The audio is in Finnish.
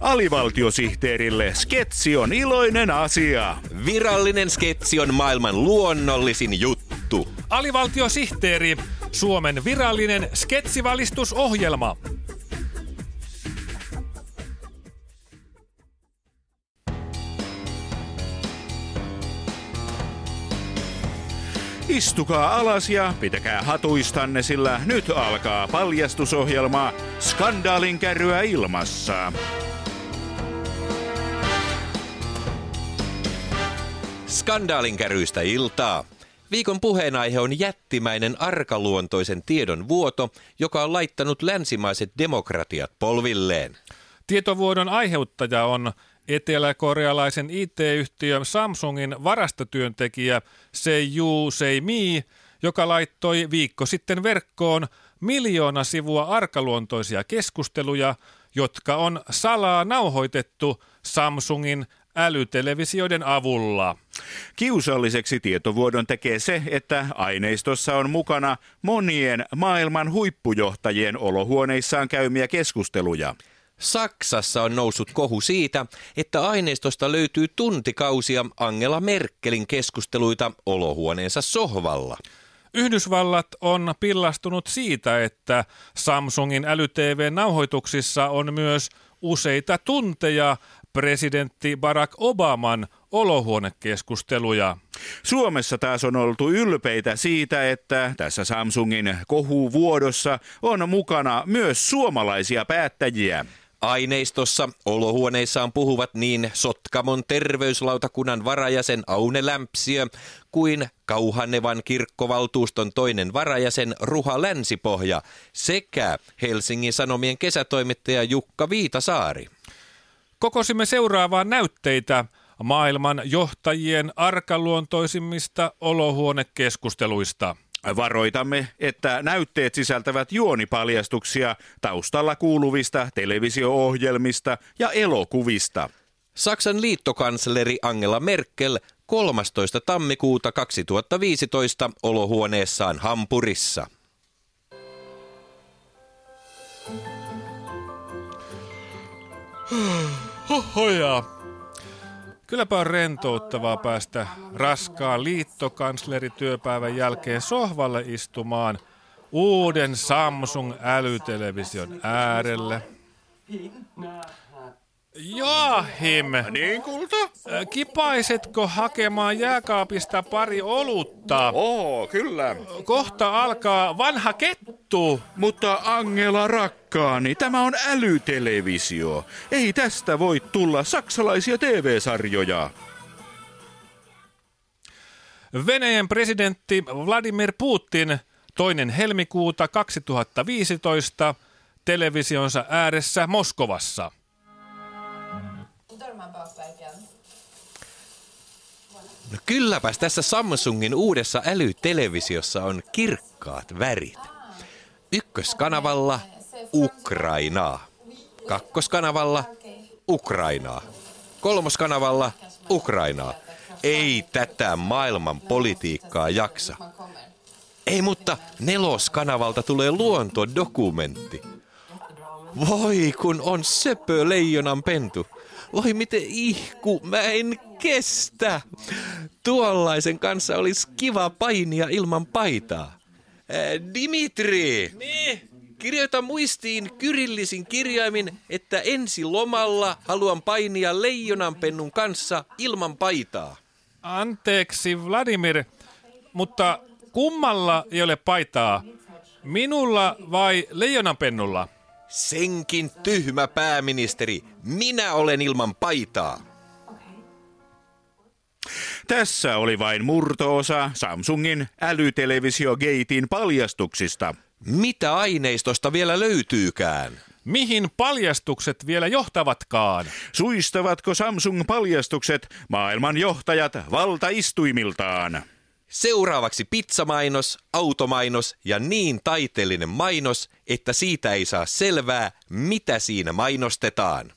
Alivaltiosihteerille sketsi on iloinen asia. Virallinen sketsi on maailman luonnollisin juttu. Alivaltiosihteeri, Suomen virallinen sketsivalistusohjelma. Istukaa alas ja pitäkää hatuistanne, sillä nyt alkaa paljastusohjelma Skandaalin kärryä ilmassa. Skandaalin käryistä iltaa. Viikon puheenaihe on jättimäinen arkaluontoisen tiedon vuoto, joka on laittanut länsimaiset demokratiat polvilleen. Tietovuodon aiheuttaja on eteläkorealaisen IT-yhtiön Samsungin varastotyöntekijä Seiyu Seimi, joka laittoi viikko sitten verkkoon miljoona sivua arkaluontoisia keskusteluja, jotka on salaa nauhoitettu Samsungin älytelevisioiden avulla. Kiusalliseksi tietovuodon tekee se, että aineistossa on mukana monien maailman huippujohtajien olohuoneissaan käymiä keskusteluja. Saksassa on noussut kohu siitä, että aineistosta löytyy tuntikausia Angela Merkelin keskusteluita olohuoneensa sohvalla. Yhdysvallat on pillastunut siitä, että Samsungin äly-TV-nauhoituksissa on myös useita tunteja presidentti Barack Obaman olohuonekeskusteluja. Suomessa taas on oltu ylpeitä siitä, että tässä Samsungin kohuvuodossa on mukana myös suomalaisia päättäjiä. Aineistossa olohuoneissaan puhuvat niin Sotkamon terveyslautakunnan varajäsen Aune Lämpsiö kuin Kauhanevan kirkkovaltuuston toinen varajäsen Ruha Länsipohja sekä Helsingin Sanomien kesätoimittaja Jukka Viitasaari. Kokosimme seuraavaa näytteitä maailman johtajien arkaluontoisimmista olohuonekeskusteluista. Varoitamme, että näytteet sisältävät juonipaljastuksia taustalla kuuluvista televisio-ohjelmista ja elokuvista. Saksan liittokansleri Angela Merkel 13. tammikuuta 2015 olohuoneessaan Hampurissa. Hohoja. Kylläpä on rentouttavaa päästä raskaan liittokanslerityöpäivän jälkeen sohvalle istumaan uuden Samsung älytelevision äärelle. Joachim, Niin kulta? kipaisetko hakemaan jääkaapista pari olutta? Oo, kyllä. Kohta alkaa vanha kettu. Mutta Angela rakkaani, tämä on älytelevisio. Ei tästä voi tulla saksalaisia TV-sarjoja. Venäjän presidentti Vladimir Putin toinen helmikuuta 2015 televisionsa ääressä Moskovassa. No kylläpäs tässä Samsungin uudessa älytelevisiossa on kirkkaat värit. Ykköskanavalla Ukrainaa. Kakkoskanavalla Ukrainaa. Kolmoskanavalla Ukrainaa. Ei tätä maailman politiikkaa jaksa. Ei, mutta neloskanavalta tulee luontodokumentti. Voi kun on söpö leijonan pentu. Voi miten ihku, mä en kestä. Tuollaisen kanssa olisi kiva painia ilman paitaa. Ää, Dimitri! Niin? Kirjoita muistiin kyrillisin kirjaimin, että ensi lomalla haluan painia leijonanpennun kanssa ilman paitaa. Anteeksi Vladimir, mutta kummalla ei ole paitaa? Minulla vai leijonanpennulla? Senkin tyhmä pääministeri, minä olen ilman paitaa. Tässä oli vain murtoosa Samsungin älytelevisio-gatein paljastuksista. Mitä aineistosta vielä löytyykään? Mihin paljastukset vielä johtavatkaan? Suistavatko Samsung-paljastukset maailman johtajat valtaistuimiltaan? Seuraavaksi pizzamainos, automainos ja niin taiteellinen mainos, että siitä ei saa selvää, mitä siinä mainostetaan.